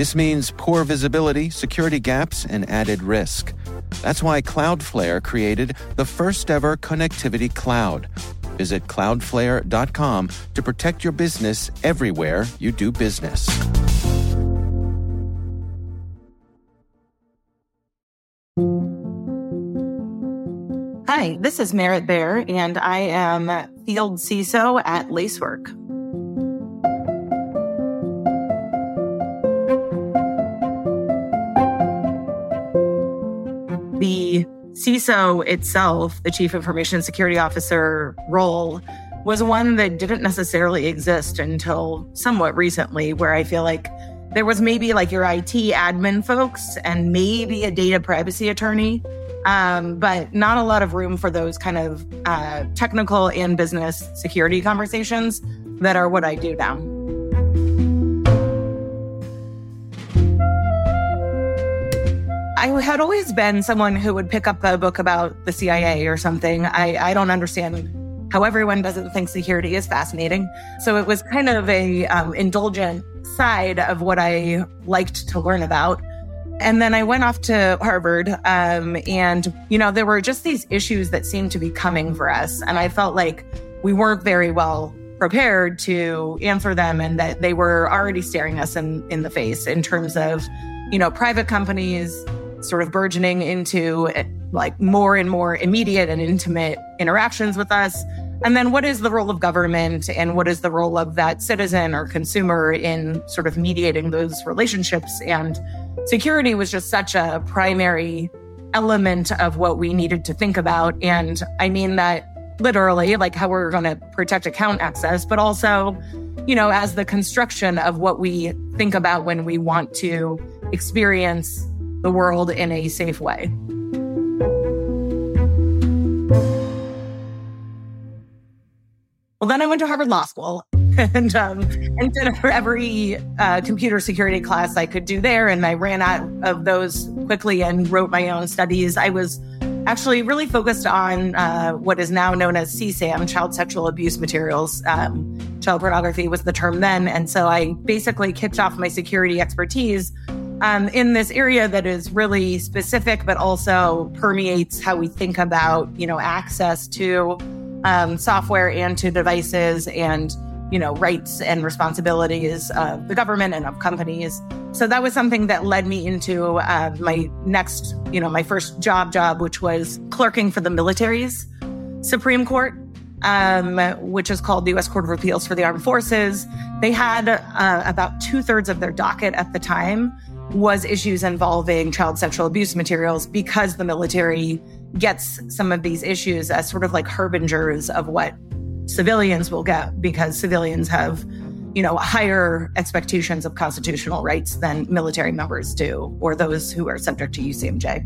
This means poor visibility, security gaps, and added risk. That's why Cloudflare created the first ever connectivity cloud. Visit cloudflare.com to protect your business everywhere you do business. Hi, this is Merritt Baer, and I am Field CISO at Lacework. CISO itself, the Chief Information Security Officer role, was one that didn't necessarily exist until somewhat recently, where I feel like there was maybe like your IT admin folks and maybe a data privacy attorney um, but not a lot of room for those kind of uh, technical and business security conversations that are what I do now. I had always been someone who would pick up a book about the CIA or something. I, I don't understand how everyone doesn't think security is fascinating. So it was kind of a um, indulgent side of what I liked to learn about. And then I went off to Harvard. Um, and, you know, there were just these issues that seemed to be coming for us. And I felt like we weren't very well prepared to answer them and that they were already staring us in, in the face in terms of, you know, private companies sort of burgeoning into eh, like more and more immediate and intimate interactions with us. And then what is the role of government and what is the role of that citizen or consumer in sort of mediating those relationships? And security was just such a primary element of what we needed to think about. And I mean that literally, like how we're going to protect account access, but also, you know, as the construction of what we think about when we want to experience the world in a safe way. Well, then I went to Harvard Law School and um, and did every uh, computer security class I could do there. And I ran out of those quickly and wrote my own studies. I was actually really focused on uh, what is now known as CSAM, child sexual abuse materials. Um, child pornography was the term then. And so I basically kicked off my security expertise um, in this area that is really specific, but also permeates how we think about, you know, access to um, software and to devices and you know, rights and responsibilities of the government and of companies. So that was something that led me into uh, my next, you know, my first job job, which was clerking for the military's Supreme Court, um, which is called the U.S. Court of Appeals for the Armed Forces. They had uh, about two thirds of their docket at the time was issues involving child sexual abuse materials because the military gets some of these issues as sort of like harbingers of what civilians will get because civilians have you know higher expectations of constitutional rights than military members do or those who are subject to UCMJ.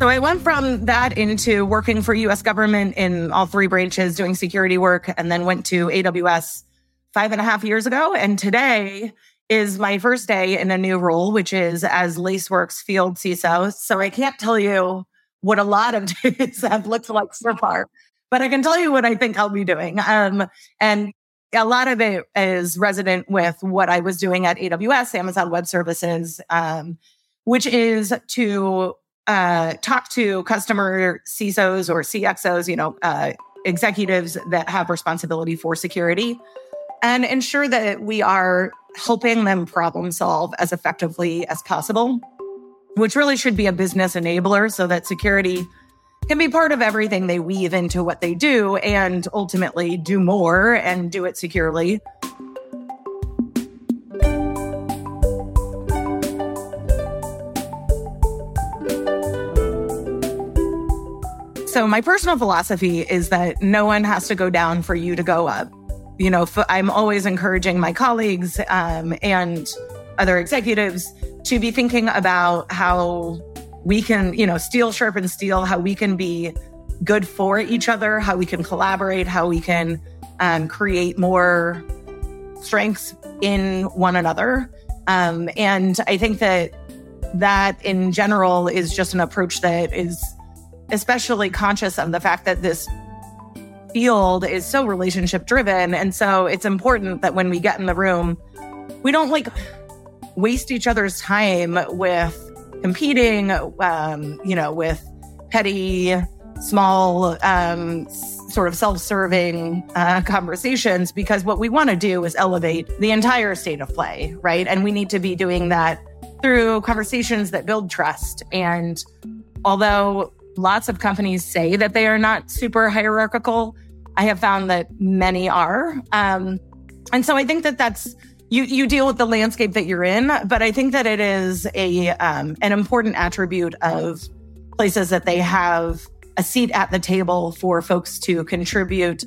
So I went from that into working for US government in all three branches doing security work and then went to AWS five and a half years ago and today is my first day in a new role, which is as Lacework's field CISO. So I can't tell you what a lot of days have looked like so far. But I can tell you what I think I'll be doing. Um, and a lot of it is resident with what I was doing at AWS, Amazon Web Services, um, which is to uh, talk to customer CISOs or CXOs, you know, uh, executives that have responsibility for security and ensure that we are helping them problem solve as effectively as possible which really should be a business enabler so that security can be part of everything they weave into what they do and ultimately do more and do it securely. So, my personal philosophy is that no one has to go down for you to go up. You know, I'm always encouraging my colleagues um, and other executives to be thinking about how we can, you know, steel sharpen steel, how we can be good for each other, how we can collaborate, how we can um, create more strengths in one another. Um, and I think that that in general is just an approach that is especially conscious of the fact that this field is so relationship driven. And so it's important that when we get in the room, we don't like waste each other's time with competing, um, you know, with petty, small, um, sort of self serving uh, conversations, because what we want to do is elevate the entire state of play, right? And we need to be doing that through conversations that build trust. And although lots of companies say that they are not super hierarchical, I have found that many are. Um, and so I think that that's you you deal with the landscape that you're in, but I think that it is a um, an important attribute of places that they have a seat at the table for folks to contribute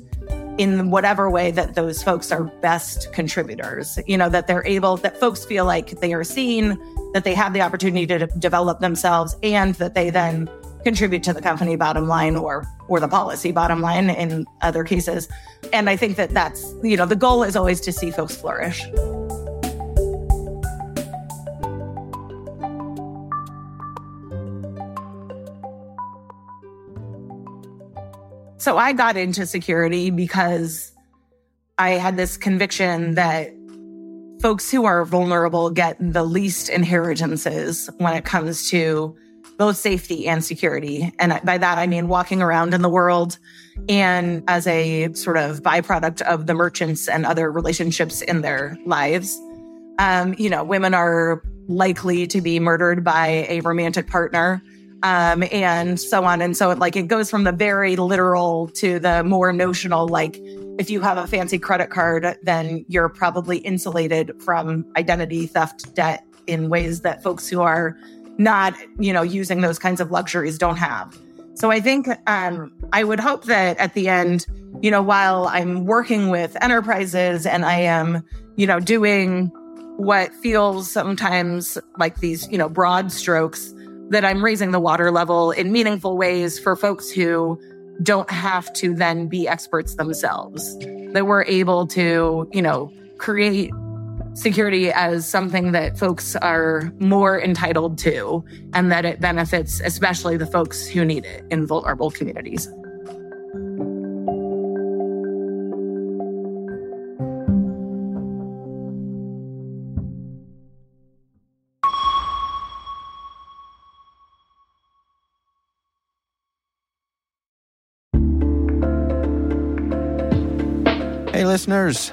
in whatever way that those folks are best contributors. You know that they're able that folks feel like they are seen, that they have the opportunity to develop themselves, and that they then contribute to the company bottom line or or the policy bottom line in other cases. And I think that that's, you know, the goal is always to see folks flourish. So I got into security because I had this conviction that folks who are vulnerable get the least inheritances when it comes to both safety and security. And by that, I mean walking around in the world and as a sort of byproduct of the merchants and other relationships in their lives. Um, you know, women are likely to be murdered by a romantic partner. Um, and so on. And so like it goes from the very literal to the more notional, like if you have a fancy credit card, then you're probably insulated from identity theft debt in ways that folks who are not, you know, using those kinds of luxuries don't have. So I think um, I would hope that at the end, you know, while I'm working with enterprises and I am, you know, doing what feels sometimes like these, you know, broad strokes, that I'm raising the water level in meaningful ways for folks who don't have to then be experts themselves. That we're able to, you know, create security as something that folks are more entitled to and that it benefits especially the folks who need it in vulnerable communities. Hey, listeners.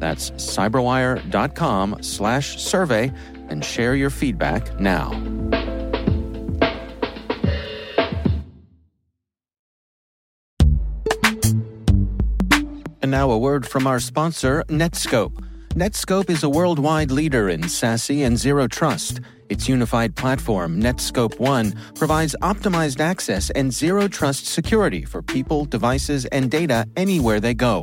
That's cyberwire.com slash survey and share your feedback now. And now a word from our sponsor, Netskope. Netskope is a worldwide leader in SASE and Zero Trust. Its unified platform, Netskope One, provides optimized access and zero trust security for people, devices, and data anywhere they go